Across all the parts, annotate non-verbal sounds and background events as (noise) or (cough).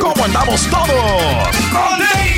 ¿Cómo andamos todos? ¡Con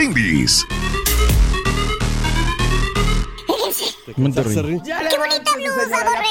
¡Qué bonita blusa,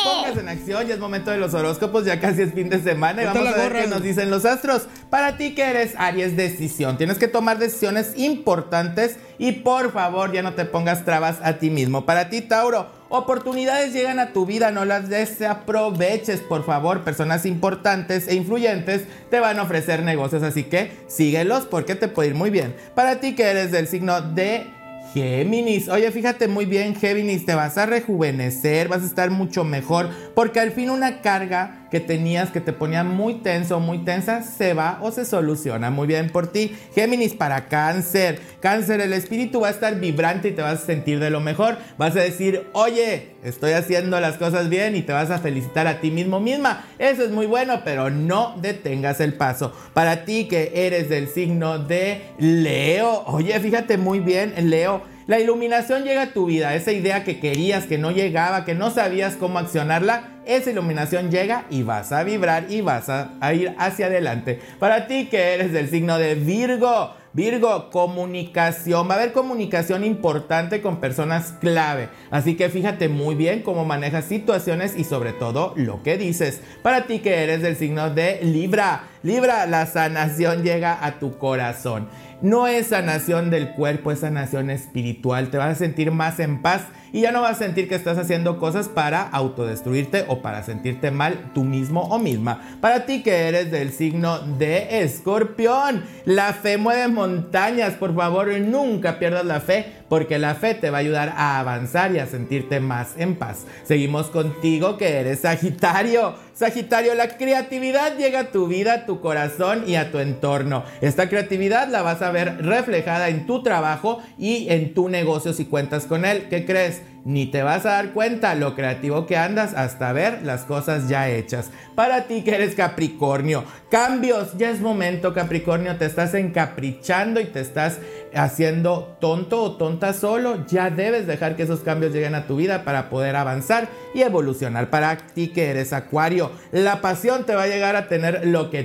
Póngase en acción, ya es momento de los horóscopos, ya casi es fin de semana y vamos a ver qué nos dicen los astros. Para ti que eres Aries, decisión. Tienes que tomar decisiones importantes y por favor ya no te pongas trabas a ti mismo. Para ti, Tauro, oportunidades llegan a tu vida, no las desaproveches, por favor. Personas importantes e influyentes te van a ofrecer negocios, así que síguelos porque te puede ir muy bien. Para ti que eres del signo de Géminis, oye, fíjate muy bien, Géminis, te vas a rejuvenecer, vas a estar mucho mejor, porque al fin una carga que tenías que te ponía muy tenso o muy tensa se va o se soluciona. Muy bien por ti. Géminis para cáncer. Cáncer, el espíritu va a estar vibrante y te vas a sentir de lo mejor. Vas a decir, oye, estoy haciendo las cosas bien y te vas a felicitar a ti mismo misma. Eso es muy bueno, pero no detengas el paso. Para ti que eres del signo de Leo. Oye, fíjate muy bien, Leo. La iluminación llega a tu vida, esa idea que querías, que no llegaba, que no sabías cómo accionarla, esa iluminación llega y vas a vibrar y vas a, ir hacia adelante. Para ti que eres del signo de Virgo, Virgo, comunicación. Va a haber comunicación importante con personas clave. Así que fíjate muy bien cómo manejas situaciones y sobre todo lo que dices. Para ti que eres del signo de Libra. Libra, la sanación llega a tu corazón. No es sanación del cuerpo, es sanación espiritual. Te vas a sentir más en paz y ya no vas a sentir que estás haciendo cosas para autodestruirte o para sentirte mal tú mismo o misma. Para ti que eres del signo de escorpión, la fe mueve montañas. Por favor, nunca pierdas la fe porque la fe te va a ayudar a avanzar y a sentirte más en paz. Seguimos contigo que eres Sagitario. Sagitario, la creatividad llega a tu vida, a tu corazón y a tu entorno. Esta creatividad la vas a ver reflejada en tu trabajo y en tu negocio si cuentas con él. ¿Qué crees? Ni te vas a dar cuenta lo creativo que andas hasta ver las cosas ya hechas. Para ti que eres Capricornio, cambios, ya es momento Capricornio, te estás encaprichando y te estás haciendo tonto o tonta solo, ya debes dejar que esos cambios lleguen a tu vida para poder avanzar y evolucionar. Para ti que eres Acuario, la pasión te va a llegar a tener lo que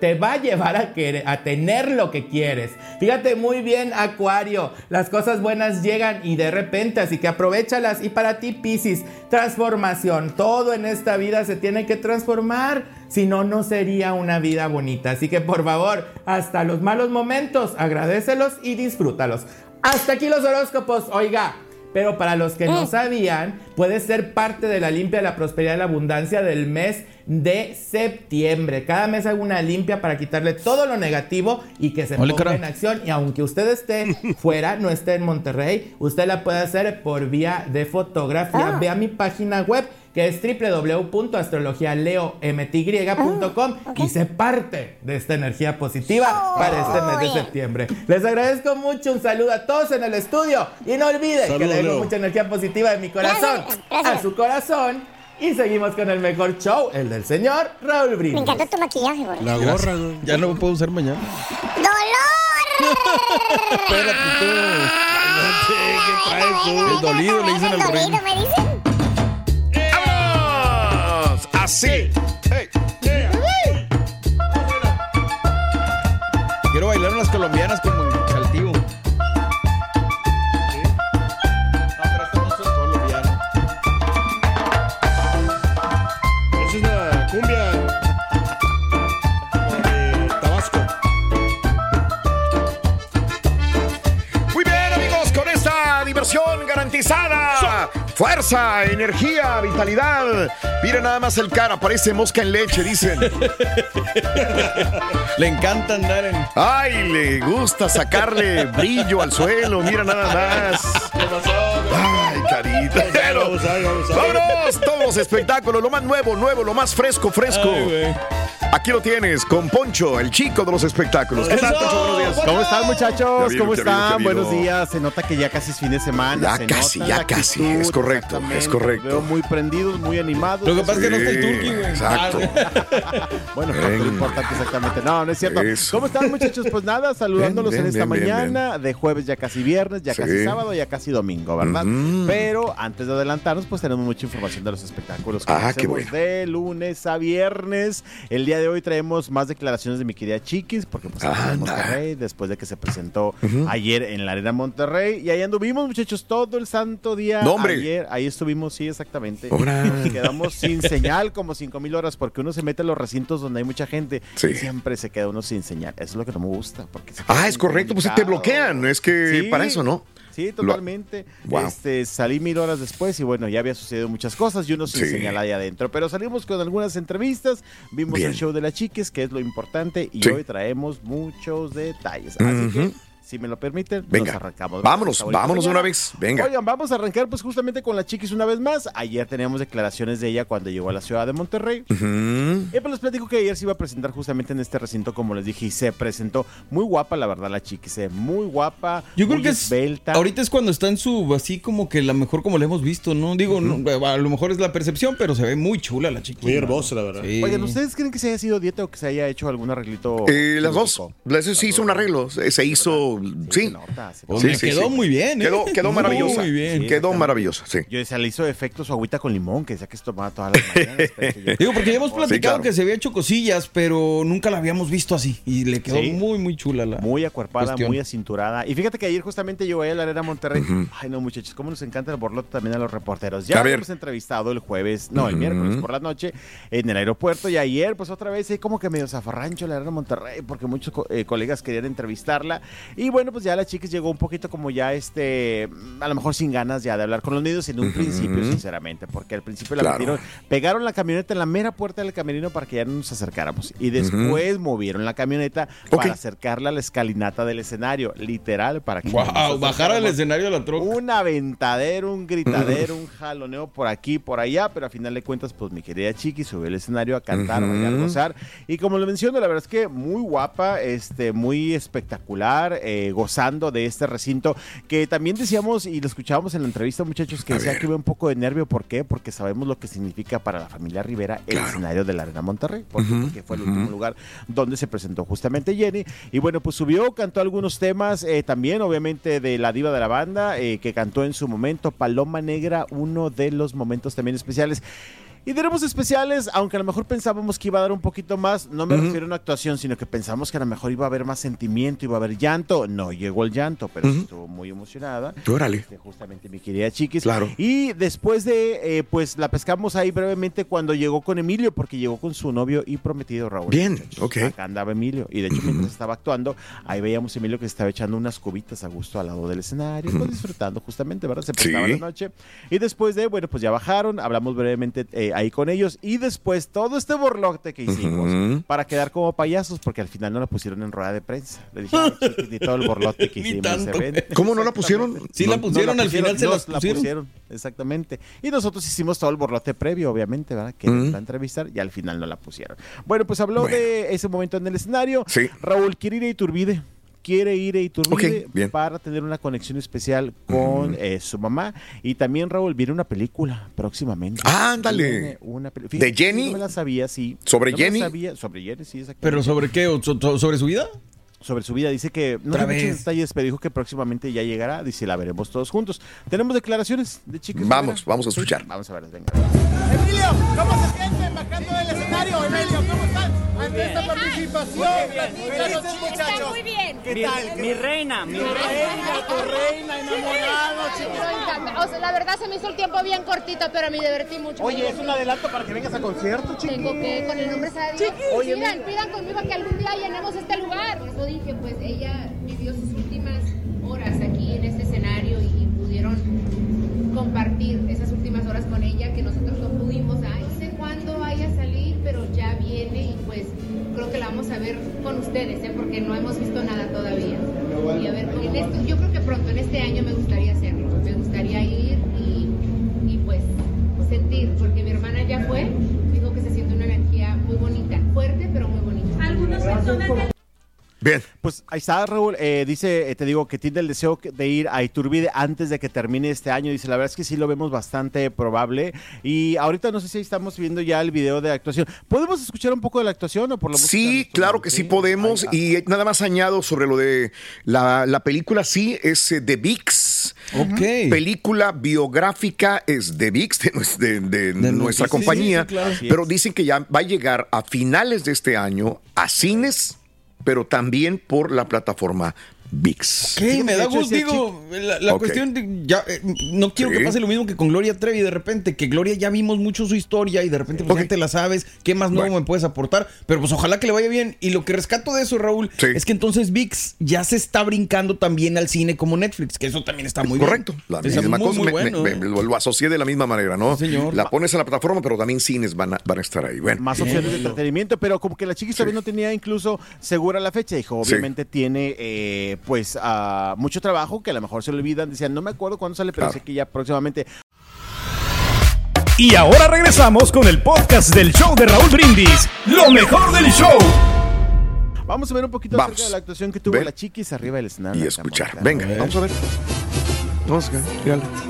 te, va a llevar a, querer, a tener lo que quieres. Fíjate muy bien Acuario, las cosas buenas llegan y de repente, así que aprovecha échalas. Y para ti, Piscis, transformación. Todo en esta vida se tiene que transformar. Si no, no sería una vida bonita. Así que por favor, hasta los malos momentos, agradecelos y disfrútalos. Hasta aquí los horóscopos. Oiga. Pero para los que no mm. sabían, puede ser parte de la limpia de la prosperidad y la abundancia del mes de septiembre. Cada mes hago una limpia para quitarle todo lo negativo y que se ponga en acción. Y aunque usted esté (laughs) fuera, no esté en Monterrey, usted la puede hacer por vía de fotografía. Ah. Ve a mi página web que es www.astrologialeomty.com ah, y se parte de esta energía positiva para este mes de septiembre. Les agradezco mucho, un saludo a todos en el estudio y no olviden que le doy mucha energía positiva de mi corazón a su corazón. Y seguimos con el mejor show, el del señor Raúl Brindis. Me encanta tu maquillaje, güey. La gorra, Ya no puedo usar mañana. ¡Dolor! (laughs) Espérate tú. No sé qué traes tú. El dolido le dicen al dolido, me dicen. Así. Quiero bailar unas colombianas como el saltivo. Esa es la cumbia de Tabasco. Muy bien, amigos, con esta diversión garantizada. Fuerza, energía, vitalidad. Mira nada más el cara, parece mosca en leche, dicen. (laughs) le encanta andar en. Ay, le gusta sacarle brillo al suelo, mira nada más. Ay, carita. Vámonos, todos los espectáculos, lo más nuevo, nuevo, lo más fresco, fresco. Aquí lo tienes con Poncho, el chico de los espectáculos. ¿Qué tal, Poncho? Buenos días. ¿Cómo están, muchachos? ¿Cómo están? Buenos días. Se nota que ya casi es fin de semana. Ya se casi, nota ya casi. actitud, Es correcto, es correcto. Veo muy prendidos, muy animados. Lo que pasa es que no está el turqui, güey. exacto. (laughs) Bueno, (laughs) pero Venga. lo importante exactamente. No, no es cierto. Eso. ¿Cómo están, muchachos? Pues nada, saludándolos Bien, en esta mañana, de jueves ya casi viernes, ya Sí. casi sábado, ya casi domingo, ¿verdad? Pero antes de adelantarnos, pues tenemos mucha información de los espectáculos que Ah, qué hacemos bueno. de lunes a viernes. El día de hoy traemos más declaraciones de mi querida Chiquis, porque pues en. Monterrey, después de que se presentó ayer en la Arena Monterrey. Y ahí anduvimos, muchachos, todo el santo día. No, hombre. Ayer, ahí estuvimos, sí, exactamente. Nos (laughs) quedamos sin señal como cinco mil horas porque uno se mete a los recintos donde hay mucha gente Sí. y siempre se queda uno sin señal. Eso es lo que no me gusta. Porque se Ah, es correcto, pues te incomunicado. bloquean. Es que Sí. para eso, ¿no? Sí, totalmente. Wow. Este, salí mil horas después y bueno, ya había sucedido muchas cosas y uno sin Sí. señal ahí adentro. Pero salimos con algunas entrevistas, vimos Bien. el show de las chiques, que es lo importante, y Sí. hoy traemos muchos detalles. Así que. Si me lo permiten, Venga, nos arrancamos. vámonos, vámonos mañana. una vez. Venga. Oigan, vamos a arrancar pues justamente con la chiquis una vez más. Ayer teníamos declaraciones de ella cuando llegó a la ciudad de Monterrey. Ujú. Y pues les platico que ayer se iba a presentar justamente en este recinto, como les dije, y se presentó muy guapa, la verdad, la chiquis, eh, muy guapa. Yo creo que es, esbelta. ahorita es cuando está en su, así como que la mejor como la hemos visto, ¿no? Digo, no, a lo mejor es la percepción, pero se ve muy chula la chica. Muy hermosa, la verdad. Sí. Oigan, ¿ustedes creen que se haya sido dieta o que se haya hecho algún arreglito? Eh, las dos. dos se hizo un arreglo. Se se hizo. Se Sí. quedó muy bien, ¿eh? Quedó, quedó Muy maravillosa. bien. Sí, Quedó maravillosa, sí. Yo decía, le hizo efecto su agüita con limón, que decía que se tomaba todas las mañanas. yo- (laughs) Digo, porque ya hemos Sí, platicado claro. que se había hecho cosillas, pero nunca la habíamos visto así. Y le quedó Sí. muy, muy chula la. Muy acuerpada, Cuestión. muy acinturada. Y fíjate que ayer justamente llegó ahí a la arena Monterrey. Ay, no, muchachos, cómo nos encanta el borlote también a los reporteros. Ya hemos entrevistado el jueves, no, el miércoles por la noche en el aeropuerto. Y ayer, pues otra vez, como que medio zafarrancho la arena Monterrey, porque muchos co- eh, colegas querían entrevistarla. Y bueno, pues ya la chica llegó un poquito como ya este, a lo mejor sin ganas ya de hablar con los niños en un principio, sinceramente, porque al principio la Claro. metieron, pegaron la camioneta en la mera puerta del camerino para que ya no nos acercáramos. Y después movieron la camioneta para acercarla a la escalinata del escenario, literal, para que Wow, bajar al escenario de la troca. Un aventadero, un gritadero, un jaloneo por aquí, por allá, pero a final de cuentas, pues mi querida Chiqui subió al escenario a cantar, a gozar. Y como lo menciono, la verdad es que muy guapa, este, muy espectacular, eh, gozando de este recinto, que también decíamos y lo escuchábamos en la entrevista, muchachos, que A decía ver. que hubo un poco de nervio. ¿Por qué? Porque sabemos lo que significa para la familia Rivera el Claro. escenario de la Arena Monterrey, porque fue el último lugar donde se presentó justamente Jenny. Y bueno, pues subió, cantó algunos temas eh, también, obviamente, de la diva de la banda, eh, que cantó en su momento Paloma Negra, uno de los momentos también especiales. Y tenemos especiales, aunque a lo mejor pensábamos que iba a dar un poquito más, no me refiero a una actuación, sino que pensamos que a lo mejor iba a haber más sentimiento, iba a haber llanto. No llegó el llanto, pero estuvo muy emocionada. Órale. Este, justamente mi querida Chiquis. Claro. Y después de, eh, pues la pescamos ahí brevemente cuando llegó con Emilio, porque llegó con su novio y prometido Raúl. Bien, muchachos. ok. Acá andaba Emilio. Y de hecho, mientras estaba actuando, ahí veíamos a Emilio que se estaba echando unas cubitas a gusto al lado del escenario, pues disfrutando justamente, ¿verdad? Se prestaba Sí. la noche. Y después de, bueno, pues ya bajaron, hablamos brevemente eh, ahí con ellos. Y después todo este borlote que hicimos para quedar como payasos, porque al final no la pusieron en rueda de prensa. Le dije, "Ay, Chiquis, ni todo el borlote que (laughs) hicimos se. (laughs) ¿Cómo no la pusieron? Sí la No- pusieron, al final se las la pusieron. pusieron, exactamente. Y nosotros hicimos todo el borlote previo, obviamente, ¿verdad? Que Mm. la entrevistar y al final no la pusieron. Bueno, pues habló Bueno. de ese momento en el escenario. Sí. Raúl quiere ir a Iturbide. Quiere ir a Iturbide Ok, bien. para tener una conexión especial con eh, su mamá. Y también, Raúl, viene una película próximamente. Ándale. Viene una peli- ¿De Fíjate, Jenny? No me la sabía, sí. ¿Sobre No me la Jenny? sabía. Sobre Jenny, sí, exactamente ¿Pero sobre qué? ¿O so- so- ¿Sobre su vida? Sobre su vida. Dice que no tiene muchos detalles, pero dijo que próximamente ya llegará. Dice, la veremos todos juntos. Tenemos declaraciones de chicas. Vamos, vamos a escuchar. Vamos a verlas, venga. Emilio, ¿cómo se siente bajando del escenario? Emilio, ¿cómo están? Ante esta participación. Felices muchachos. muy bien. ¿Qué tal? Mi reina, mi Tu reina, tu reina, enamorado, chicos. O sea, la verdad se me hizo el tiempo bien cortito, pero me divertí mucho. Oye, es un adelanto para que vengas a concierto, chiqui. Tengo que, con el nombre de Dios, Oye, pidan, mira. pidan conmigo que algún día llenemos este lugar. Dije, pues ella vivió sus últimas horas aquí en este escenario y pudieron compartir esas últimas horas con ella que nosotros no pudimos. Ay, sé cuándo vaya a salir, pero ya viene y pues creo que la vamos a ver con ustedes, ¿eh? porque no hemos visto nada todavía. Y a ver, en esto, yo creo que pronto, en este año me gustaría hacerlo. Me gustaría ir y, y pues sentir, porque mi hermana ya fue, dijo que se siente una energía muy bonita fuerte, pero muy bonito. Algunas personas Bien. Pues ahí está, Raúl. Eh, dice, eh, te digo, que tiene el deseo que- de ir a Iturbide antes de que termine este año. Dice, la verdad es que sí lo vemos bastante probable. Y ahorita no sé si estamos viendo ya el video de actuación. ¿Podemos escuchar un poco de la actuación o por la música? Sí, claro que sí podemos. Ahí- Y nada más añado sobre lo de la, la película, sí, es eh, de VIX. Ok. Película biográfica es de VIX, de, de- de nuestra compañía. sí, sí, claro. Pero dicen que ya va a llegar a finales de este año a cines, pero también por la plataforma VIX. Ok, me da gusto, digo, la, la cuestión de, ya, eh, no quiero Sí. que pase lo mismo que con Gloria Trevi de repente, que Gloria ya vimos mucho su historia y de repente pues Ok. ya te la sabes, ¿qué más nuevo Bueno. me puedes aportar? Pero pues ojalá que le vaya bien. Y lo que rescato de eso, Raúl, Sí. es que entonces VIX ya se está brincando también al cine como Netflix, que eso también está muy Correcto, bien. la Está misma muy, cosa. muy me- bueno, me- ¿eh? me- lo, asocié de la misma manera, ¿no? Sí, señor. La pones en la plataforma, pero también cines van a, van a estar ahí. Bueno, Más opciones de entretenimiento, pero como que la chiquis todavía no tenía incluso segura la fecha. Dijo, Sí. obviamente tiene eh, pues ah, mucho trabajo que a lo mejor se le olvidan. Decían, no me acuerdo cuándo sale, pero Claro. sé que ya próximamente. Y ahora regresamos con el podcast del show de Raúl Brindis. Lo mejor del show. Vamos a ver un poquito Vamos. acerca de la actuación que tuvo Ven. la chiquis arriba del escenario. y escuchar. Venga, vamos a ver. Vamos a ver.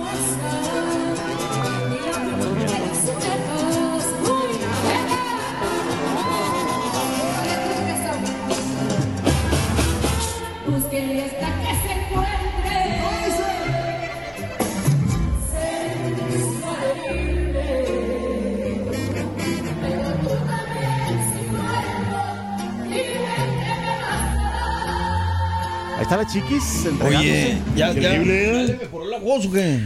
La chiquis Oye, entregándose. ya, ya, ya le mejoró la voz, ¿o qué?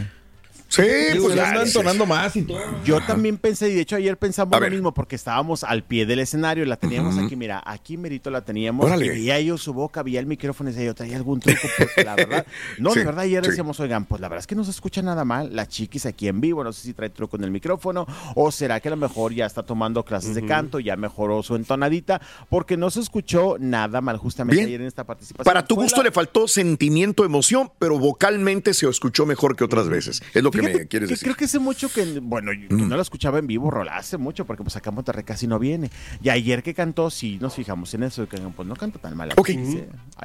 Sí, Digo, pues ya ya, anda sí, entonando más y todo. Yo también pensé, y de hecho ayer pensamos lo mismo, porque estábamos al pie del escenario, la teníamos aquí, mira, aquí merito la teníamos, Órale. y veía yo su boca, veía el micrófono y decía yo, ¿traía algún truco? Porque la verdad, (laughs) no, Sí, de verdad ayer sí. decíamos, oigan, pues la verdad es que no se escucha nada mal, la chiquis aquí en vivo, no sé si trae truco en el micrófono, o será que a lo mejor ya está tomando clases de canto, ya mejoró su entonadita, porque no se escuchó nada mal justamente Bien. ayer en esta participación. Para tu gusto la- le faltó sentimiento, emoción, pero vocalmente se escuchó mejor que otras veces. Es lo que Fíjate me quieres que decir. Creo que hace mucho que, bueno, yo no la escuchaba en vivo, Rola, hace mucho, porque pues acá en Monterrey casi no viene. Y ayer que cantó, sí nos fijamos en eso, que pues no canta tan mal. Ok.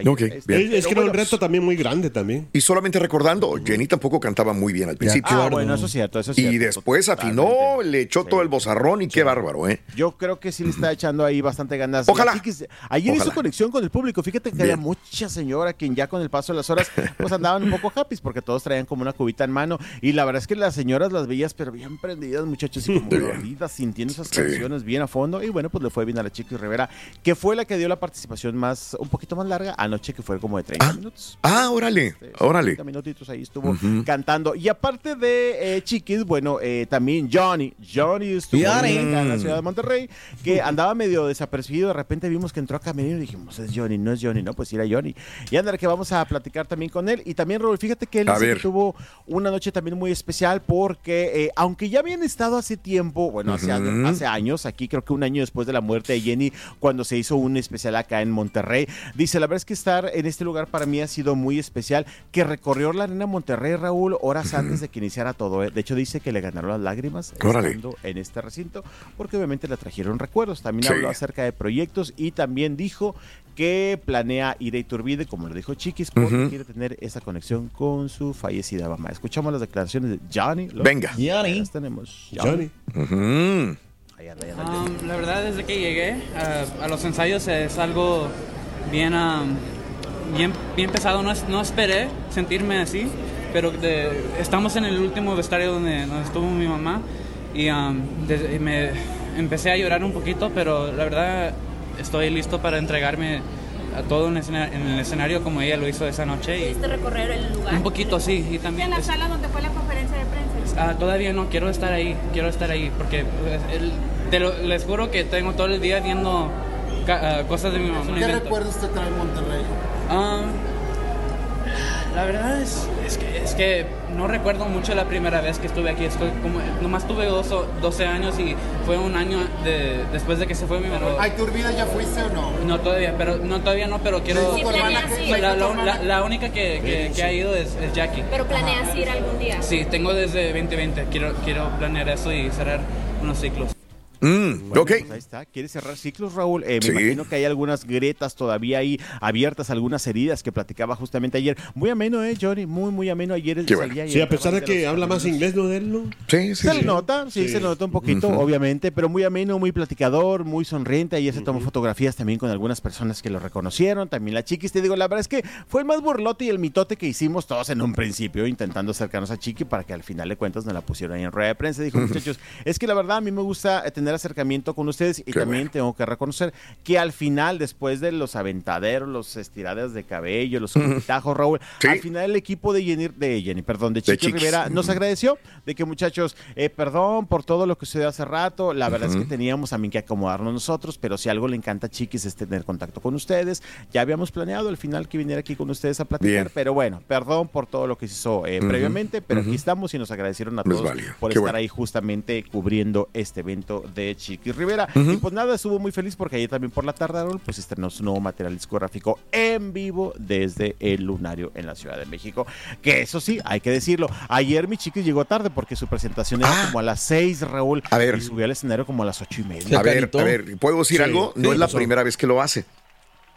Ok, este, bien. Es, es que era un reto también muy grande también. Y solamente recordando, Jenny tampoco cantaba muy bien al principio. Ah, bueno, eso es cierto, eso es y después afinó, totalmente. le echó todo el bozarrón y qué bárbaro, ¿eh? Yo creo que sí le está echando ahí bastante ganas. Ojalá. Chiquis, ayer hizo Ojalá. conexión con el público. Fíjate que Bien. había mucha señora quien ya con el paso de las horas pues andaban un poco happy porque todos traían como una cubita en mano. Y la verdad es que las señoras las veías pero bien prendidas, muchachos, y como dormidas, sintiendo esas Sí. canciones bien a fondo. Y bueno, pues le fue bien a la Chiquis Rivera, que fue la que dio la participación más, un poquito más larga anoche, que fue como de 30 Ah, minutos. Ah, órale, Este, órale. 30 minutitos ahí estuvo cantando. Y aparte de eh, Chiquis, bueno, eh, también Johnny. Johnny estuvo Johnny. en la ciudad de Monterrey, que andaba medio desapercibido. De repente vimos que entró a Camerino y dijimos, es Johnny, no es Johnny, no, pues era Johnny. Y andar que vamos a platicar también con él. Y también, Raúl, fíjate que él que tuvo una noche también muy especial porque, eh, aunque ya habían estado hace tiempo, bueno, hace, hace años, aquí creo que un año después de la muerte de Jenny, cuando se hizo un especial acá en Monterrey, dice, la verdad es que estar en este lugar para mí ha sido muy especial, que recorrió la arena Monterrey, Raúl, horas antes de que iniciara todo. ¿eh? De hecho, dice que le ganaron las lágrimas Órale. estando en este recinto, porque obviamente le trajeron recuerdos. También Sí. habló acerca de proyectos y también dijo que planea ir a Iturbide, como lo dijo Chiquis, porque quiere tener esa conexión con su fallecida mamá. Escuchamos las declaraciones de Johnny. Lo- Venga. Johnny. Las tenemos. Johnny. Anda Johnny. Um, la verdad, desde que llegué uh, a los ensayos es algo bien, um, bien, bien pesado. No, no esperé sentirme así, pero de- estamos en el último vestuario donde, donde estuvo mi mamá y um, desde- me empecé a llorar un poquito, pero la verdad estoy listo para entregarme a todo en el escena- en el escenario como ella lo hizo esa noche. ¿Pudiste recorrer el lugar? un poquito, sí. Y también en la sala donde fue la conferencia de prensa. Ah, todavía no, quiero estar ahí, quiero estar ahí, porque pues, el- te lo- les juro que tengo todo el día viendo ca- ah, cosas de mi mamá. ¿Qué recuerdos te trae Monterrey? Ah, la verdad es, es, que, es que no recuerdo mucho la primera vez que estuve aquí, estoy como, nomás tuve dos o- 12 años y fue un año de, después de que se fue mi mamá. ¿A Iturbide ya fuiste o no? No todavía, pero no todavía no, pero quiero. Sí, planeas ir. la, la- la- la única que, que- que ha ido es, es Jackie. Pero planeas ir algún día. Sí, tengo desde 2020. Quiero, quiero planear eso y cerrar unos ciclos. Mm, Bueno, ok. pues ahí está. ¿Quiere cerrar ciclos, Raúl? Eh, me Sí. imagino que hay algunas grietas todavía ahí abiertas, algunas heridas que platicaba justamente ayer. Muy ameno, ¿eh, Johnny? Muy, muy ameno ayer. Qué Sí, a pesar de que habla más inglés, ¿no? De él, ¿no? Sí, sí, Se sí. le nota, sí, Sí. se le nota un poquito, obviamente, pero muy ameno, muy platicador, muy sonriente. Ayer se tomó fotografías también con algunas personas que lo reconocieron. También la Chiquis, te digo, la verdad es que fue el más burlote y el mitote que hicimos todos en un principio, intentando acercarnos a Chiqui para que al final de cuentas nos la pusieron ahí en rueda de prensa. Dijo, muchachos, es que la verdad a mí me gusta eh, tener acercamiento con ustedes y Qué también bueno. tengo que reconocer que al final, después de los aventaderos, los estiradas de cabello, los escupitajos, Raúl, Sí. al final el equipo de Jenny, de Jenny, perdón, de Chiqui Chiquis. Rivera nos agradeció de que muchachos, eh, perdón por todo lo que sucedió hace rato, la verdad es que teníamos también que acomodarnos nosotros, pero si algo le encanta a Chiquis es tener contacto con ustedes, ya habíamos planeado al final que viniera aquí con ustedes a platicar, Bien. pero bueno, perdón por todo lo que se hizo eh, previamente, pero aquí estamos y nos agradecieron a todos por qué estar bueno. ahí justamente cubriendo este evento de Chiquis Rivera. Ujú. Y pues nada, estuvo muy feliz porque ayer también por la tarde, Raúl, pues estrenó su nuevo material discográfico en vivo desde el Lunario en la Ciudad de México. Que eso sí, hay que decirlo. Ayer mi chiquis llegó tarde porque su presentación era Ah. como a las 6, Raúl. A ver. Y subió al escenario como a las ocho y A media. ver, caritó. a ver, ¿puedo decir Sí, algo? No sí, es la primera vez que lo hace.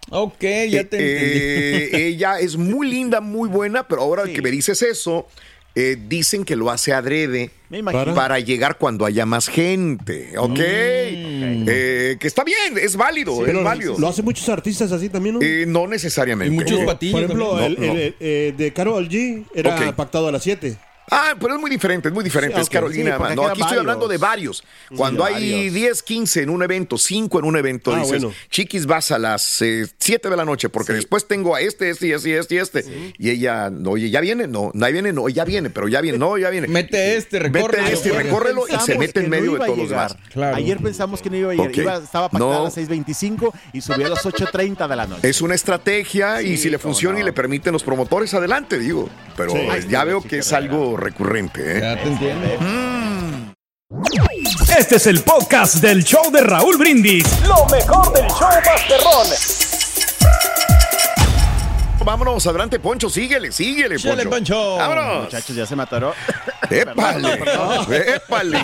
Ok, ya te Eh, entendí. ella es muy linda, muy buena, pero ahora Sí. que me dices eso, eh, dicen que lo hace adrede imagino. para llegar cuando haya más gente. Ok. Eh, que está bien, es válido, es Pero válido. lo hacen muchos artistas así también, ¿no? Eh, no necesariamente. Y muchos Por patillos ejemplo, también. el, No, no. el- eh, de Carol G era Ok. pactado a las 7. Ah, pero es muy diferente, es muy diferente. Sí, es. Carolina. Sí, no, aquí estoy hablando de varios. Cuando hay varios. 10, 15 en un evento, 5 en un evento, Ah, dices, bueno. chiquis, vas a las eh, 7 de la noche, porque después tengo a este, este, y este, y este, y este. Y ella, oye, ¿ya viene? No, no, ahí viene, no, ya viene, pero ya viene, no, ya viene. Mete este, recórrelo. Mete este, recórrelo y se mete en no medio de todos los demás. Claro. Ayer pensamos que no iba a llegar. Iba- estaba pactada No. a las 6.25 y subió a las 8.30 de la noche. Es una estrategia y si le funciona y le permiten los promotores, adelante, digo. Pero Sí. ya veo que es Chica recurrente, ¿eh? Ya te entiendo. Este es el podcast del show de Raúl Brindis. Lo mejor del show Masterrón. Vámonos, adelante, Poncho, síguele, síguele, Poncho. Poncho. Vámonos. Muchachos, ya se atoró. (laughs) ¡Épale! ¡Épale!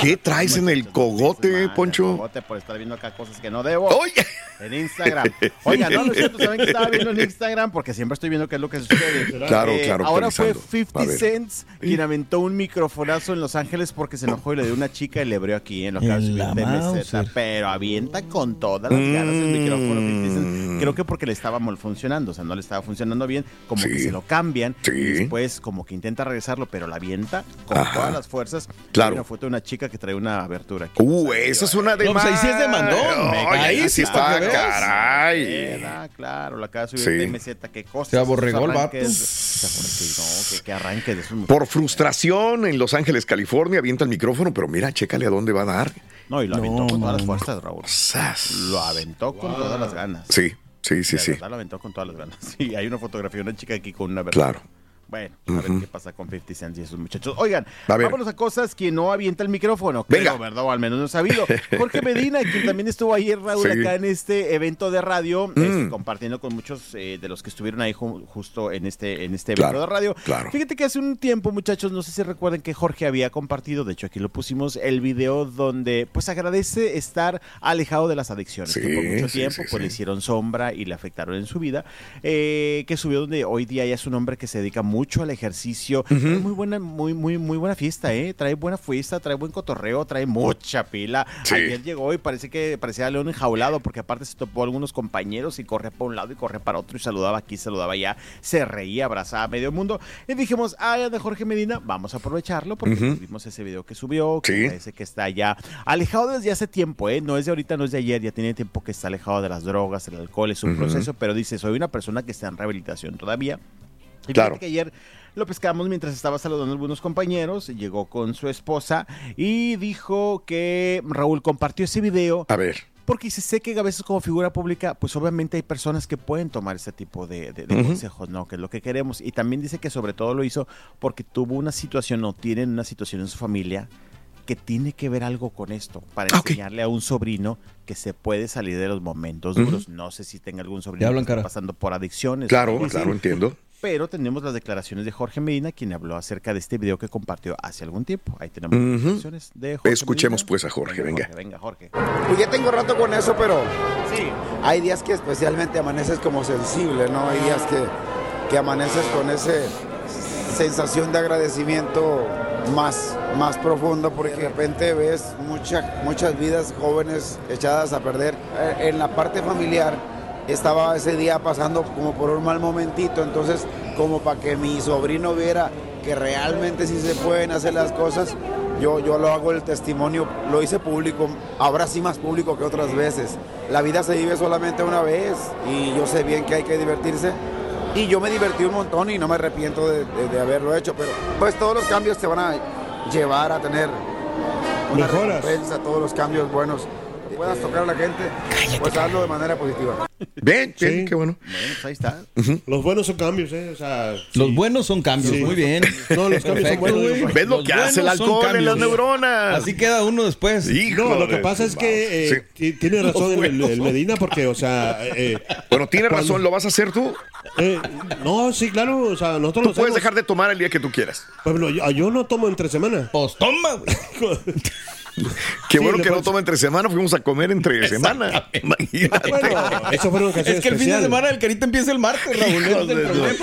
¿Qué traes en el cogote, Poncho? cogote por estar viendo acá cosas que no debo. ¡Oye! En Instagram. (laughs) Oigan, no, no es cierto, saben que estaba viendo en Instagram porque siempre estoy viendo qué es lo que sucede. (laughs) Eh, Claro, claro, Ahora fue actualizando. 50 A ver. Cents quien aventó un microfonazo en Los Ángeles porque se enojó y le dio una chica y le abrió aquí en lo que En acaba de. Pero avienta con todas las ganas el micrófono 50 Mm. Cents. Creo que porque le estaba mal funcionando, o sea, no le estaba funcionando bien, como Sí. que se lo cambian Sí. y después como que intenta regresarlo, pero la avienta con Ajá. todas las fuerzas. Claro. Hay una foto de una chica que trae una abertura aquí. Uh, esa es una de No, pues ahí sí es de mandón. Ay, Ahí sí está, caray. Queda, claro, la acaba de subir Sí. TMZ, qué cosas. Se aborregó el vato. se no, que, que arranque de esos Por muchachos. frustración en Los Ángeles, California, avienta el micrófono, pero mira, chécale a dónde va a dar. No, y lo aventó con todas las fuerzas, Raúl. ¡Sas! Lo aventó con todas las ganas. Sí, sí, sí, De sí. verdad, lo aventó con todas las ganas. Sí, hay una fotografía de una chica aquí con una abertura. Claro. Bueno, a ver qué pasa con 50 Cent y esos muchachos. Oigan, A vámonos a cosas que no avienta el micrófono. Venga. Creo, ¿verdad? O al menos no sabido. (laughs) Jorge Medina, quien también estuvo ayer, Raúl, Sí. acá en este evento de radio, Mm. este, compartiendo con muchos eh, de los que estuvieron ahí ju- justo en este, en este evento Claro, de radio. claro. Fíjate que hace un tiempo, muchachos, no sé si recuerden que Jorge había compartido, de hecho aquí lo pusimos, el video donde pues agradece estar alejado de las adicciones. Sí, que por mucho sí, tiempo pues le hicieron sombra y le afectaron en su vida. eh, que subió donde hoy día ya es un hombre que se dedica mucho al ejercicio. Muy buena, muy, muy, muy buena fiesta, ¿eh? Trae buena fiesta, trae buen cotorreo, trae mucha pila. Sí. Ayer llegó y parece que parecía león enjaulado porque aparte se topó a algunos compañeros y corre para un lado y corre para otro y saludaba aquí, saludaba allá, se reía, abrazaba a medio mundo. Y dijimos, ah, ya de Jorge Medina, vamos a aprovecharlo porque Ujú. vimos ese video que subió, que Sí. parece que está ya alejado desde hace tiempo, ¿eh? No es de ahorita, no es de ayer, ya tiene tiempo que está alejado de las drogas, el alcohol, es un proceso, pero dice, soy una persona que está en rehabilitación todavía. Y Claro. fíjate que ayer lo pescamos mientras estaba saludando a algunos compañeros, llegó con su esposa y dijo que Raúl compartió ese video A ver. porque dice, sé que a veces como figura pública, pues obviamente hay personas que pueden tomar ese tipo de, de- de Ujú. consejos, ¿no? Que es lo que queremos. Y también dice que sobre todo lo hizo porque tuvo una situación o tienen una situación en su familia que tiene que ver algo con esto, para Ah, enseñarle a un sobrino que se puede salir de los momentos duros. No sé si tenga algún sobrino que cara. pasando por adicciones. Claro, claro, entiendo. Pero tenemos las declaraciones de Jorge Medina, quien habló acerca de este video que compartió hace algún tiempo. Ahí tenemos las declaraciones de Jorge Escuchemos Medina. pues a Jorge, venga. Jorge, venga, Jorge. Pues ya tengo rato con eso, pero hay días que especialmente amaneces como sensible, ¿no? Hay días que, que amaneces con esa sensación de agradecimiento más, más profundo porque de repente ves mucha- muchas vidas jóvenes echadas a perder. Eh, En la parte familiar estaba ese día pasando como por un mal momentito, entonces como para que mi sobrino viera que realmente sí se pueden hacer las cosas, yo, yo lo hago el testimonio, lo hice público, ahora sí más público que otras veces. La vida se vive solamente una vez y yo sé bien que hay que divertirse. Y yo me divertí un montón y no me arrepiento de, de- de haberlo hecho, pero pues todos los cambios te van a llevar a tener una recompensa, todos los cambios buenos. Puedas tocar a la gente, pues hazlo de manera positiva. Bien, bien, Sí. qué bueno. Bueno, pues ahí está. Los buenos son cambios, ¿eh? O sea, Los buenos son cambios, Sí. muy bien. No, los cambios son buenos, güey. ¿Ves lo Los que hace el alcohol en las cambios. neuronas? Así queda uno después. Hijo No, lo que pasa es que eh, tiene razón el, el- el buenos. Medina porque, o sea... eh, Bueno, tiene cuando- razón, ¿lo vas a hacer tú? eh, no, sí, claro, o sea, nosotros Tú lo puedes hacemos. dejar de tomar el día que tú quieras. Ejemplo, yo, yo no tomo entre semana. Pues toma, güey. (laughs) Qué Sí, bueno que no toma entre semana, fuimos a comer entre (laughs) semana. Imagínate. Bueno, eso fue una ocasión Es que el fin de semana del carita empieza el martes, Raúl. el de.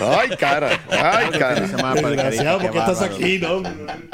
Ay, cara. Ay, cara. Desgraciado, Qué porque estás aquí, ¿no?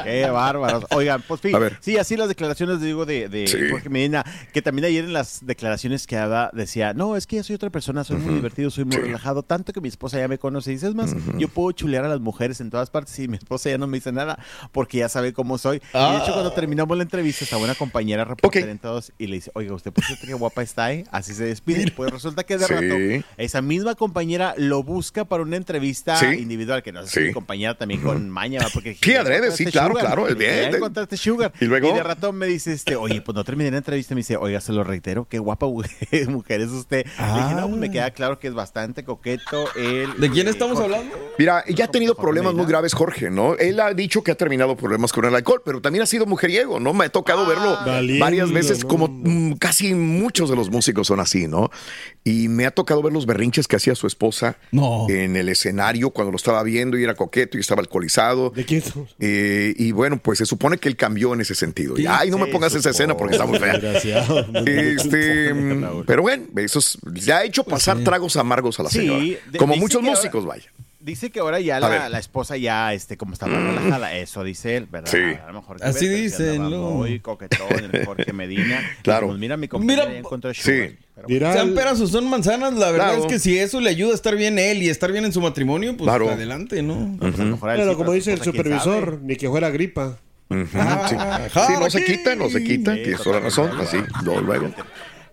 Qué bárbaros. Oigan, pues ver. sí, así las declaraciones digo de, de Sí. Jorge Medina, que también ayer en las declaraciones que daba decía, no, es que ya soy otra persona, soy muy divertido, soy muy relajado, tanto que mi esposa ya me conoce. Y dice, es más, yo puedo chulear a las mujeres en todas partes y mi esposa ya no me dice nada porque ya sabe cómo soy. Y de hecho, cuando terminamos la entrevista, estaba una compañera reportera en todos y le dice, oiga, ¿usted por qué qué guapa está, eh? Así se despide. Pues resulta que de Sí. rato esa misma compañera lo busca para una entrevista Sí. individual, que no sé si Sí. mi compañera también con maña, ¿va? porque Sí, adrede, sí, claro, sugar. claro, bien. encontraste sugar. ¿Y luego? de rato me dice, este, oye, pues no terminé la entrevista. Me dice, oiga, se lo reitero, qué guapa (laughs) mujer, es usted. Le dije, no, pues me queda claro que es bastante coqueto. Él, ¿De quién eh, estamos Jorge. hablando? Mira, ya ha tenido problemas muy graves, Jorge, ¿no? Él ha dicho que ha terminado problemas con el alcohol, pero también ha sido mujeriego, ¿no? Me ha tocado verlo Valiendo, varias veces, ¿no? como mm, casi muchos de los músicos son así, ¿no? Y me ha tocado ver los berrinches que hacía su esposa No. en el escenario cuando lo estaba viendo y era coqueto y estaba alcoholizado. ¿De quién? Eh, y bueno, pues se supone que él cambió en ese sentido. Y, ay, no me pongas esa escena porque está muy fea. (laughs) Este, (laughs) pero bueno, eso es- le ha hecho pasar tragos amargos a la señora. como muchos ahora- músicos, vaya. Dice que ahora ya la, esposa ya, este, como está más relajada, eso dice él, ¿verdad? Sí. A lo mejor que Así dicen, ¿no? Muy coquetón, el Jorge Medina. Claro. Dijimos, mira, mi compañera Mira, encontró sí. Pero Dirá Sean el- peras o son manzanas, la verdad Claro. es que si eso le ayuda a estar bien él y estar bien en su matrimonio, pues Claro. adelante, ¿no? pues, a lo mejor a él sí, Pero como dice el ¿quién supervisor, ni que fuera gripa. Ujú, sí. Ah, Sí, no se quita, no se quita, Sí, tienes toda la razón, así, luego.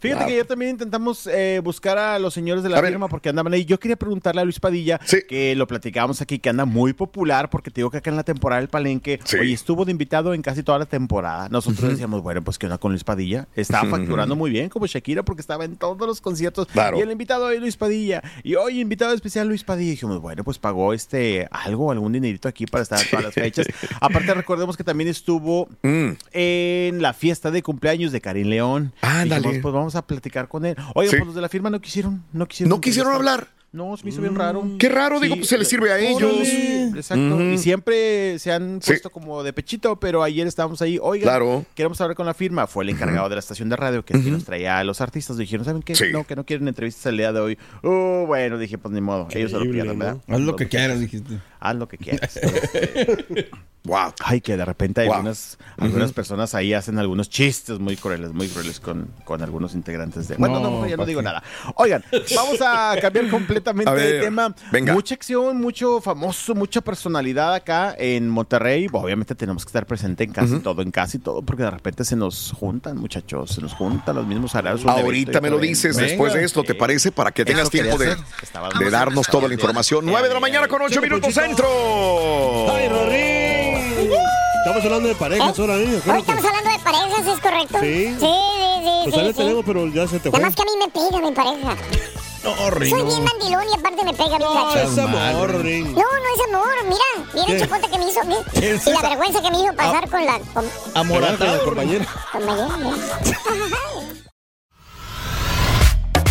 Fíjate que ayer también intentamos eh, buscar a los señores de la A ver. firma porque andaban ahí. Yo quería preguntarle a Luis Padilla, Sí. que lo platicábamos aquí, que anda muy popular, porque te digo que acá en la temporada del Palenque, Sí. oye, estuvo de invitado en casi toda la temporada. Nosotros decíamos, bueno, pues que onda con Luis Padilla. Estaba facturando muy bien como Shakira porque estaba en todos los conciertos. Claro. Y el invitado hoy Luis Padilla. Y hoy invitado especial Luis Padilla. Y dijimos, bueno, pues pagó este algo, algún dinerito aquí para estar en todas las fechas. Aparte, recordemos que también estuvo Mm, en la fiesta de cumpleaños de Karim León. Ándale. Dijimos, pues vamos a platicar con él. Oigan, Sí. pues los de la firma no quisieron, no quisieron. ¿No quisieron hablar? No, se me hizo bien raro. Qué raro, digo, pues se les sirve a ellos. Exacto. Y siempre se han Sí. puesto como de pechito, pero ayer estábamos ahí. Oigan, Claro. queremos hablar con la firma. Fue el encargado de la estación de radio que, quien nos traía a los artistas. Dijeron, ¿saben qué? Sí. No, que no quieren entrevistas el día de hoy. Oh, bueno, dije, pues ni modo. Ellos se lo pierden, ¿verdad? Haz lo que quieras, dijiste. Haz lo que quieras. (laughs) Wow. Ay, que de repente Wow. algunas, algunas personas ahí hacen algunos chistes muy crueles, muy crueles con, con algunos integrantes de... Bueno, no, No, ya no ¿pa' digo nada. Oigan, vamos a cambiar completamente (laughs) A de tema. venga. Mucha acción, mucho famoso, mucha personalidad acá en Monterrey. Obviamente tenemos que estar presente en casi todo, en casi todo, porque de repente se nos juntan, muchachos, se nos juntan los mismos evento Ahorita me lo dices Venga. después de esto, ¿te parece? Para que tengas tiempo de, de darnos toda la información. 9 de la mañana con 8 minutos centro. ¡Ay, Rorín! Estamos hablando de parejas ahora, ¿eh? Hoy estamos hablando de parejas, ¿es correcto? Sí. Sí, sí, sí. Pues sí, ahí la sí. tenemos, pero ya se te Nada fue. más que a mí me pega mi pareja. No, Soy bien mandilón y aparte me pega bien No, es amor, Rorín. No, no es amor, mira, mira el chapote que me hizo. ¿Qué es y la vergüenza que me hizo pasar con la con, Amoratado. compañera. mira. (laughs)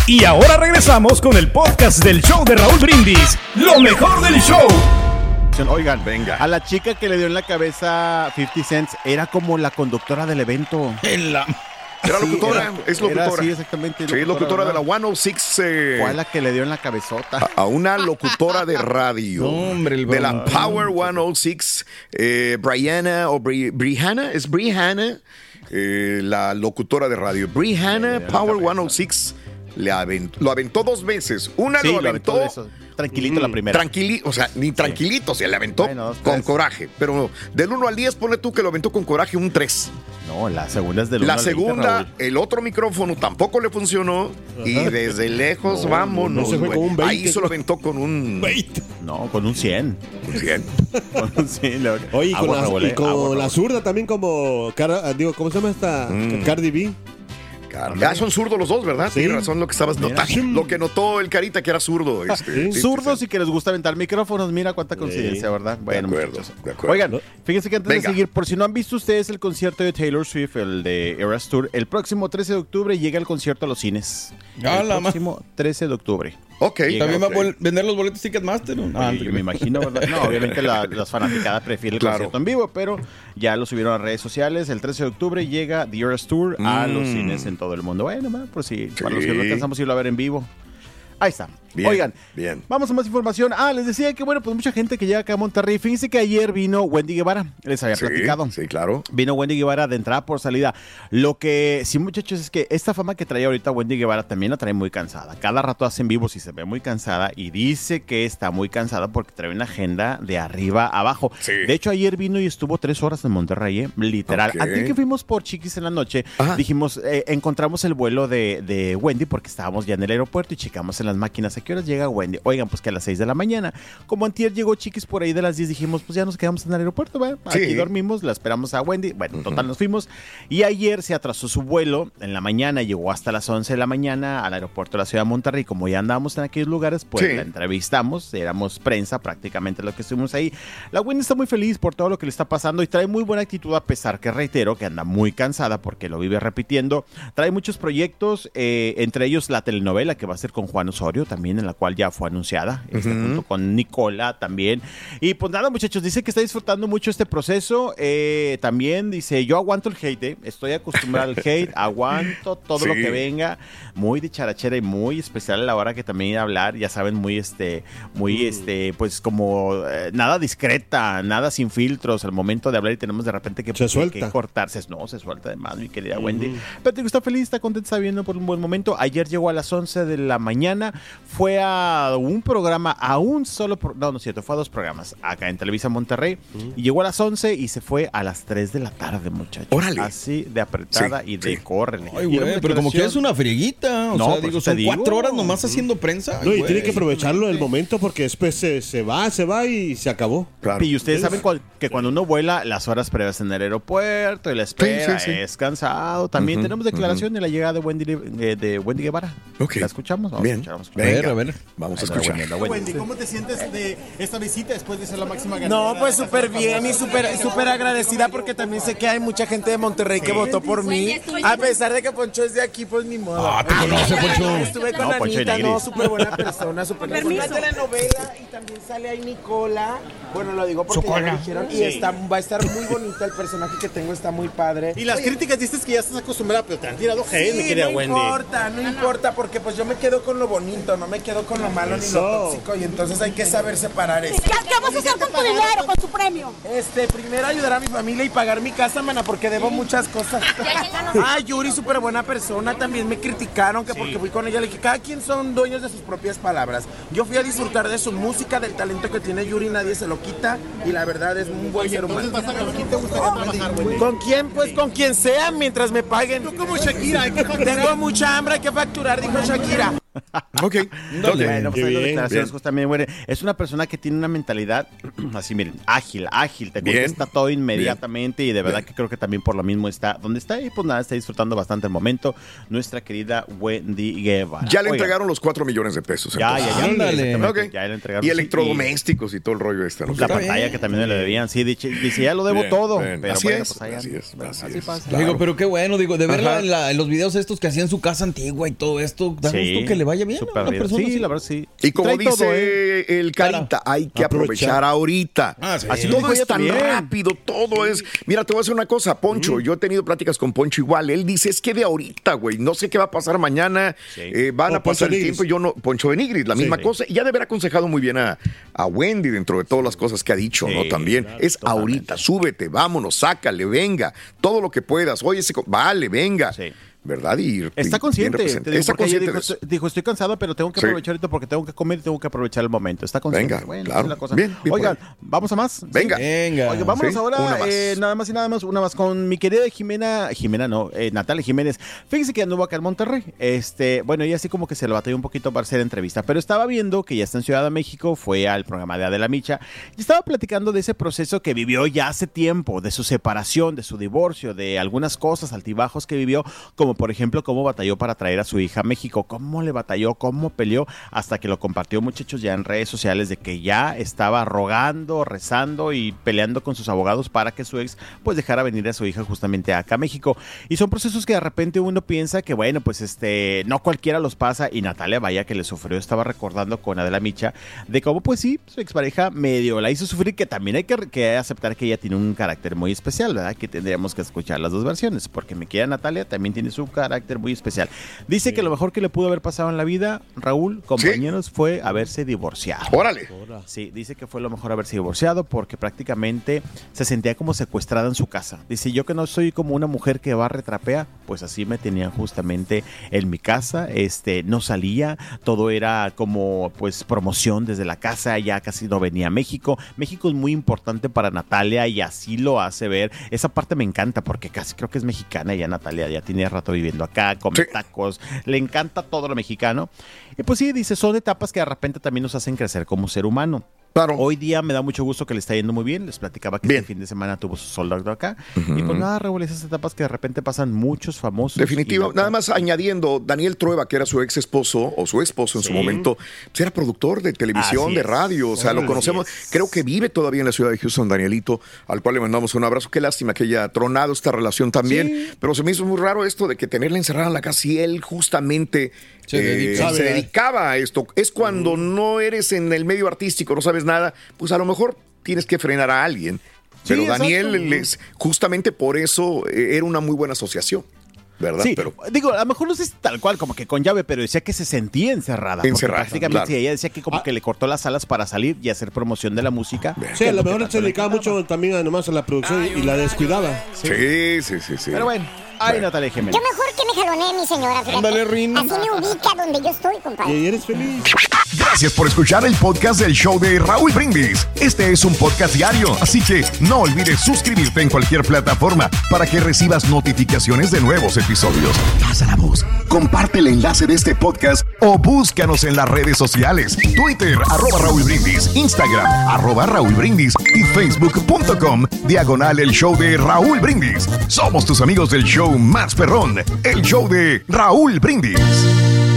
Y ahora regresamos con el podcast del show de Raúl Brindis. Lo mejor del show. Oigan, venga. A la chica que le dio en la cabeza 50 Cents era como la conductora del evento. En la... Era locutora, era- es locutora. era, sí, exactamente, Sí, locutora de la ¿verdad? 106. eh, Fue la que le dio en la cabezota. a, a una locutora de radio. (laughs) No, hombre, el de la. Power 106, eh, Brianna o Bri- Brianna, es Brianna, eh, la locutora de radio. Brianna, Power 106, le aventó, lo aventó dos veces. Una Sí, lo lo aventó. Tranquilito la Mm, primera. Tranquili, o sea, ni tranquilito, se le aventó Bueno, con coraje. Pero del 1 al 10, pone tú que lo aventó con coraje un 3. No, la segunda es del uno La al veinte, segunda, Raúl. el otro micrófono tampoco le funcionó. Y desde lejos, No, vámonos. no se fue güey. con un 20. Ahí se lo aventó con un. No, con un 100. un 100. (laughs) Con un 100. le- Oye, y con, Agua, la, Raúl, y con la zurda también como... Cara- digo, ¿cómo se llama esta? Mm. Cardi B. Ya son zurdos los dos, ¿verdad? Sí. Tienes razón lo que estabas notando. Lo que notó el carita que era zurdo. (laughs) Este, sí, Zurdos y que les gusta aventar micrófonos, mira cuánta coincidencia, ¿verdad? Bueno, de acuerdo, muchachos. de acuerdo. Oigan, fíjense que antes Venga. de seguir, por si no han visto ustedes el concierto de Taylor Swift, el de Eras Tour, el próximo 13 de octubre llega el concierto a los cines. Ah, el próximo 13 de octubre. Ok. Llega, ¿También va a vender los boletos Ticketmaster? ¿no? Ah, Oye, yo me imagino, ¿verdad? (laughs) No, obviamente la- las fanaticadas prefieren el Claro. concierto en vivo, pero ya lo subieron a redes sociales. El 13 de octubre llega The Eras Tour a los Mm. cines en todo el mundo. Bueno, por si para los que Sí. no alcanzamos a irlo a ver en vivo. Ahí está. Bien, Oigan, bien. vamos a más información. Ah, les decía que, bueno, pues mucha gente que llega acá a Monterrey. Fíjense que ayer vino Wendy Guevara. Les había Sí, platicado. sí, claro. Vino Wendy Guevara de entrada por salida. Lo que sí, muchachos, es que esta fama que trae ahorita Wendy Guevara también la trae muy cansada. Cada rato hacen vivos y se ve muy cansada y dice que está muy cansada porque trae una agenda de arriba a abajo. Sí. De hecho, ayer vino y estuvo tres horas en Monterrey, ¿eh? literal. Ok. Antes que fuimos por Chiquis en la noche, Ajá. dijimos, eh, encontramos el vuelo de, de Wendy porque estábamos ya en el aeropuerto y checamos en las máquinas a qué horas llega Wendy. Oigan, pues que a las 6 de la mañana. Como antier llegó Chiquis por ahí de las 10, dijimos, pues ya nos quedamos en el aeropuerto. Sí. Aquí dormimos, la esperamos a Wendy. Bueno, total, nos fuimos. Y ayer se atrasó su vuelo en la mañana, llegó hasta las 11 de la mañana al aeropuerto de la ciudad de Monterrey. Como ya andábamos en aquellos lugares, pues Sí. la entrevistamos, éramos prensa prácticamente lo que estuvimos ahí. La Wendy está muy feliz por todo lo que le está pasando y trae muy buena actitud a pesar que reitero que anda muy cansada porque lo vive repitiendo. Trae muchos proyectos, eh, entre ellos la telenovela que va a ser con Juan Osorio también, en la cual ya fue anunciada, este, junto con Nicola también. Y pues nada, muchachos, dice que está disfrutando mucho este proceso. eh, también dice, yo aguanto el hate, eh, estoy acostumbrado al hate, (laughs) aguanto todo lo Sí. que venga. Muy dicharachera y muy especial a la hora que también hablar, ya saben, muy este, muy este, pues como eh, nada discreta, nada sin filtros al momento de hablar y tenemos de repente que, Se suelta. que cortarse. No, se suelta de más, mi querida Wendy. Pero digo, está feliz, está contenta, está viendo por un buen momento. Ayer llegó a las 11 de la mañana, fue a un programa, a un solo, pro- no, no es cierto, fue a dos programas, acá en Televisa Monterrey, y llegó a las 11 y se fue a las 3 de la tarde, muchachos. Órale. Así de apretada Sí, y de sí. córrele. Ay, güey, pero como que es una frieguita. O No, sea, digo, son digo. cuatro horas nomás haciendo prensa. No, y güey. tiene que aprovecharlo el momento porque después se, se va, se va y se acabó. Claro. Y ustedes saben cual- que cuando uno vuela, las horas previas en el aeropuerto y la espera Sí, sí, sí. es cansado. También tenemos declaración de la llegada de Wendy, de, de Wendy Guevara. Ok. ¿La escuchamos? Vamos Bien. a escuchar, vamos a escuchar. Venga, ver, a ver. Vamos a escuchar. Wendy, la ¿cómo te sientes de esta visita después de ser la máxima ganadora? No, pues súper bien y súper súper agradecida porque también sé que hay mucha gente de Monterrey que votó por mí. A pesar de que Poncho es de aquí, pues ni modo. Ah, te conoce, Poncho. Estuve con No, Anita, no, súper buena persona, súper Permiso. Una telenovela y también sale ahí Nicola. Bueno, lo digo porque ya me dijeron y está, va a estar muy bonita el personaje que tengo, está muy padre. Y las críticas dices que ya estás acostumbrada, pero te han tirado hate, mi querida no Wendy. importa, no importa, porque pues yo me quedo con lo bonito, no me quedo con lo malo ni lo tóxico y entonces hay que saber separar eso. ¿Qué, qué vas a hacer con tu dinero, con su premio? Este, primero ayudar a mi familia y pagar mi casa, mana, porque debo muchas cosas. Ah, Yuri, súper buena persona, también me criticaron que porque fui con ella, le dije, cada quien son dueños de sus propias palabras. Yo fui a disfrutar de su música, del talento que tiene Yuri, nadie se lo quita y la verdad es un buen ser humano. Entonces vas a ¿con quién te gustaría trabajar, Wendy? ¿Con quién? Pues con quien sea, mientras me paguen. Tú como Shakira, hay que facturar. Tengo mucha hambre, hay que facturar, dijo Shakira. (laughs) Ok. Dale. Bueno, pues Bien, declaraciones bien. justamente, bueno, es una persona que tiene una mentalidad (clears throat) así, miren, ágil, ágil, te Bien. contesta todo inmediatamente y de verdad que creo que también por lo mismo está donde está y pues nada, está disfrutando bastante el momento nuestra querida Wendy Guevara. Ya le entregaron los 4 millones de pesos. Ya, ya, ya. Ándale. exactamente, Ok. Ya le entregaron. Y electrodomésticos y todo el rollo este. ¿no? y La pantalla bien. que también me lo debían, sí, dice, dice, ya lo debo Bien, todo. bien. Pero Así bueno, es, pues allá- así es, bueno, así así es. pasa. Claro. Digo, pero qué bueno, digo, de verla en, la- en los videos estos que hacían su casa antigua y todo esto, da Sí, gusto que le vaya bien. ¿no? súper Una bien. persona Sí, así. la verdad sí. Y como Trae dice todo, ¿eh? el Carita, hay que aprovechar, Aprovechar. ahorita. Ah, sí. Así todo es tan rápido, todo es. Mira, te voy a decir una cosa, Poncho. Yo he tenido pláticas con Poncho igual. Él dice: es que de ahorita, güey. No sé qué va a pasar mañana. Sí. eh, van O a pasar Poncho el tiempo. y Yo no. Poncho Benigris, la Sí. misma Sí. cosa. Y ya de haber aconsejado muy bien a, a Wendy dentro de todas las cosas que ha dicho, ¿no? También. claro, es totalmente. ahorita. Súbete, vámonos, sácale, venga. Todo lo que puedas. Oye, ese vale, venga. Sí. ¿Verdad? Y, Está consciente. digo, Está consciente dijo, estoy- dijo, estoy cansado, pero tengo que Sí. aprovechar ahorita porque tengo que comer y tengo que aprovechar el momento. Está consciente. Venga, Bueno, claro. es la cosa. Bien, bien Oigan. ¿vamos a más? Venga. Venga. Oigan, vámonos Sí, ahora, más. eh, nada más y nada más, una más con mi querida Jimena, Jimena no, eh, Natalia Jiménez. Fíjense que anduvo acá en Monterrey. Este, bueno, ella así como que se lo batalló un poquito para hacer entrevista, pero estaba viendo que ya está en Ciudad de México, fue al programa de Adela Micha y estaba platicando de ese proceso que vivió ya hace tiempo, de su separación, de su divorcio, de algunas cosas, altibajos que vivió, como por ejemplo cómo batalló para traer a su hija a México, cómo le batalló, cómo peleó, hasta que lo compartió muchachos ya en redes sociales de que ya estaba rogando, rezando y peleando con sus abogados para que su ex pues dejara venir a su hija justamente acá a México. Y son procesos que de repente uno piensa que bueno, pues este, no cualquiera los pasa y Natalia vaya que le sufrió, estaba recordando con Adela Micha de cómo pues sí, su expareja medio la hizo sufrir, que también hay que, que aceptar que ella tiene un carácter muy especial, ¿verdad? Que tendríamos que escuchar las dos versiones, porque mi querida Natalia también tiene su carácter muy especial. Dice que lo mejor que le pudo haber pasado en la vida, Raúl, compañeros, fue haberse divorciado. Órale. Sí, dice que fue lo mejor haberse divorciado porque prácticamente se sentía como secuestrada en su casa. Dice, yo que no soy como una mujer que va a retrapea, pues así me tenían justamente en mi casa, este, no salía, todo era como pues promoción desde la casa, ya casi no venía a México. México es muy importante para Natalia y así lo hace ver. Esa parte me encanta porque casi creo que es mexicana ya Natalia, ya tiene rato viviendo acá, come Sí. tacos, le encanta todo lo mexicano. Y pues sí, dice, son etapas que de repente también nos hacen crecer como ser humano. Claro. Hoy día me da mucho gusto que le está yendo muy bien. Les platicaba que Bien. este fin de semana tuvo su soldado acá. Y pues nada, Raúl, esas etapas que de repente pasan muchos famosos. Definitivo. Nada más añadiendo, Daniel Trueba, que era su ex esposo o su esposo en su momento, pues era productor de televisión, Así de es. radio, o sea, lo conocemos. es. Creo que vive todavía en la ciudad de Houston, Danielito, al cual le mandamos un abrazo. Qué lástima que haya tronado esta relación también. Pero se me hizo muy raro esto de que tenerla encerrada en la casa y él justamente Se eh, dedica. se dedicaba a esto. Es cuando no eres en el medio artístico, no sabes nada, pues a lo mejor tienes que frenar a alguien. Pero Sí, Daniel, les- justamente por eso eh, era una muy buena asociación, ¿verdad? Sí, Pero digo, a lo mejor no sé si tal cual como que con llave, pero decía que se sentía encerrada. Encerrada, Prácticamente claro. sí, ella decía que como Ah. que le cortó las alas para salir y hacer promoción de la música. Sí, a lo mejor se dedicaba mucho también a nomás a la producción y la descuidaba. sí, sí, sí, sí. Pero bueno, ay, Natalia Jiménez. Yo mejor que me jalonee mi señora, fíjate. Ándale, Rin. Así me ubica donde yo estoy, compadre. Y eres feliz. Gracias por escuchar el podcast del show de Raúl Brindis. Este es un podcast diario, así que no olvides suscribirte en cualquier plataforma para que recibas notificaciones de nuevos episodios. Pasa la voz, comparte el enlace de este podcast o búscanos en las redes sociales. Twitter, arroba Raúl Brindis, Instagram, arroba Raúl Brindis y facebook.com, diagonal el show de Raúl Brindis. Somos tus amigos del más perrón, el show de Raúl Brindis.